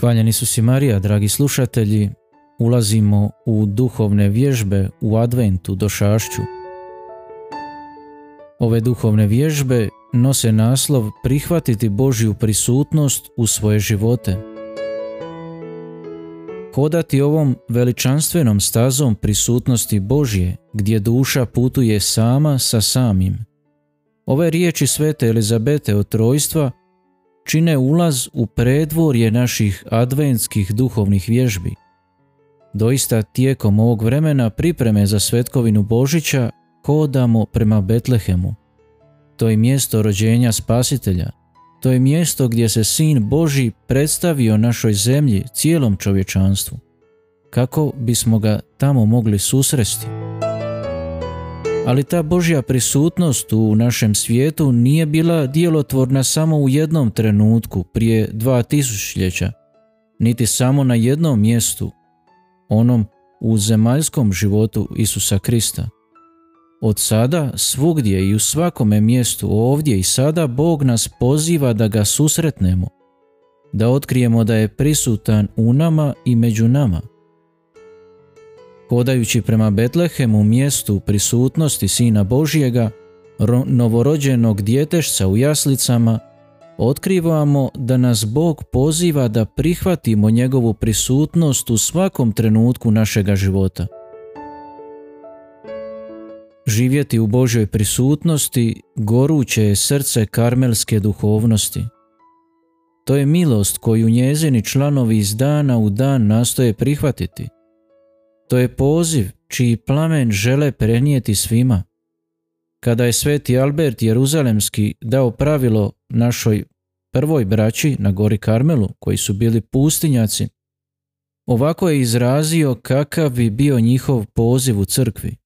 Hvaljeni su si Marija, dragi slušatelji, ulazimo u duhovne vježbe u adventu do šašću. Ove duhovne vježbe nose naslov prihvatiti Božju prisutnost u svoje živote. Hodati ovom veličanstvenom stazom prisutnosti Božje, gdje duša putuje sama sa samim. Ove riječi svete Elizabete od trojstva čine ulaz u predvorje naših adventskih duhovnih vježbi. Doista tijekom ovog vremena pripreme za svetkovinu Božića hodamo prema Betlehemu. To je mjesto rođenja spasitelja. To je mjesto gdje se Sin Boži predstavio našoj zemlji, cijelom čovječanstvu. Kako bismo ga tamo mogli susresti? Ali ta Božja prisutnost u našem svijetu nije bila djelotvorna samo u jednom trenutku prije dva tisućljeća, niti samo na jednom mjestu, onom u zemaljskom životu Isusa Krista. Od sada, svugdje i u svakome mjestu ovdje i sada Bog nas poziva da ga susretnemo, da otkrijemo da je prisutan u nama i među nama – Hodajući prema Betlehemu mjestu prisutnosti Sina Božjega, novorođenog djetešca u jaslicama, otkrivamo da nas Bog poziva da prihvatimo njegovu prisutnost u svakom trenutku našega života. Živjeti u Božoj prisutnosti goruće je srce karmelske duhovnosti. To je milost koju njezini članovi iz dana u dan nastoje prihvatiti – to je poziv čiji plamen žele prenijeti svima. Kada je sveti Albert Jeruzalemski dao pravilo našoj prvoj braći na gori Karmelu, koji su bili pustinjaci, ovako je izrazio kakav bi bio njihov poziv u crkvi.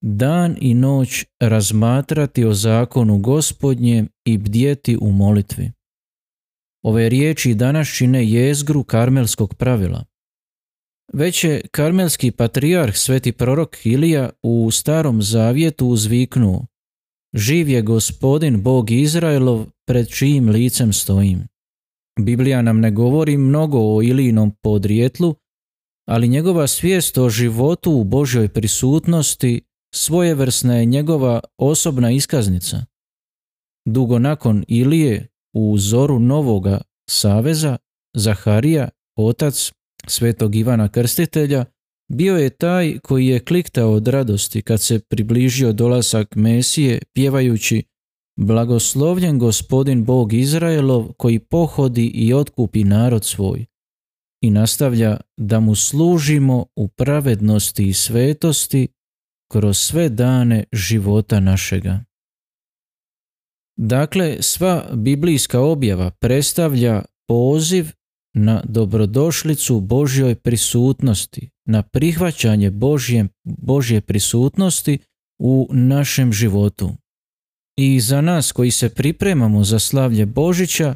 Dan i noć razmatrati o zakonu gospodnje i bdjeti u molitvi. Ove riječi danas čine jezgru karmelskog pravila. Već je karmelski patrijarh sveti prorok Ilija u starom zavjetu uzviknuo Živ je gospodin Bog Izraelov pred čijim licem stojim. Biblija nam ne govori mnogo o Ilijinom podrijetlu, ali njegova svijest o životu u Božoj prisutnosti svojevrsna je njegova osobna iskaznica. Dugo nakon Ilije u zoru novoga saveza, Zaharija, otac svetog Ivana Krstitelja, bio je taj koji je kliktao od radosti kad se približio dolazak Mesije pjevajući Blagoslovljen gospodin Bog Izraelov koji pohodi i otkupi narod svoj i nastavlja da mu služimo u pravednosti i svetosti kroz sve dane života našega. Dakle, sva biblijska objava predstavlja poziv na dobrodošlicu Božjoj prisutnosti, na prihvaćanje Božje, Božje prisutnosti u našem životu. I za nas koji se pripremamo za slavlje Božića,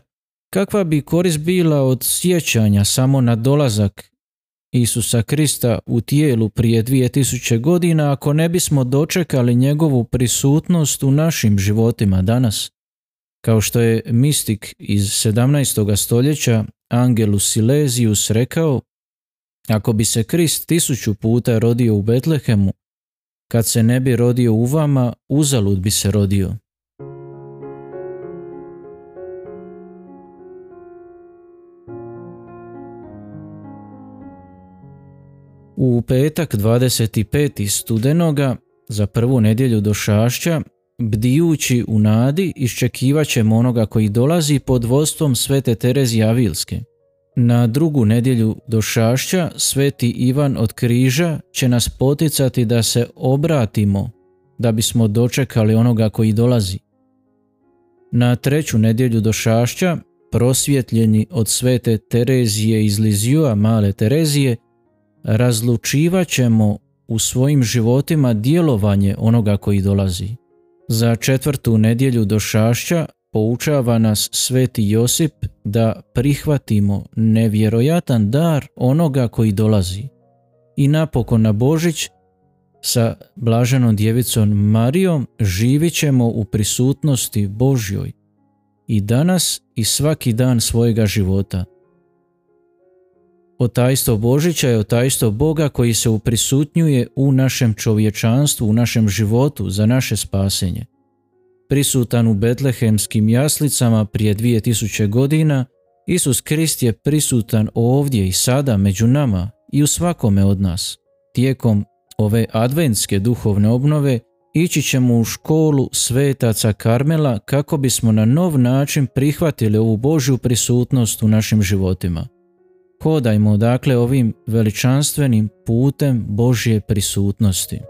kakva bi korist bila od sjećanja samo na dolazak Isusa Krista u tijelu prije 2000 godina ako ne bismo dočekali njegovu prisutnost u našim životima danas? Kao što je mistik iz 17. stoljeća Angelus Silesius rekao, ako bi se Krist tisuću puta rodio u Betlehemu, kad se ne bi rodio u vama, uzalud bi se rodio. U petak 25. studenoga za prvu nedjelju do šašća bdijući u nadi iščekivat ćemo onoga koji dolazi pod vodstvom svete Terezije Avilske. Na drugu nedjelju do šašća sveti Ivan od križa će nas poticati da se obratimo da bismo dočekali onoga koji dolazi. Na treću nedjelju do šašća prosvjetljeni od svete Terezije iz Lizijua male Terezije razlučivat ćemo u svojim životima djelovanje onoga koji dolazi. Za četvrtu nedjelju do šašća poučava nas sveti Josip da prihvatimo nevjerojatan dar onoga koji dolazi. I napokon na Božić sa blaženom djevicom Marijom živit ćemo u prisutnosti Božjoj i danas i svaki dan svojega života. Otajstvo Božića je otajstvo Boga koji se uprisutnjuje u našem čovječanstvu, u našem životu za naše spasenje. Prisutan u betlehemskim jaslicama prije 2000 godina, Isus Krist je prisutan ovdje i sada među nama i u svakome od nas. Tijekom ove adventske duhovne obnove ići ćemo u školu svetaca Karmela kako bismo na nov način prihvatili ovu Božju prisutnost u našim životima. Hodajmo dakle ovim veličanstvenim putem Božje prisutnosti.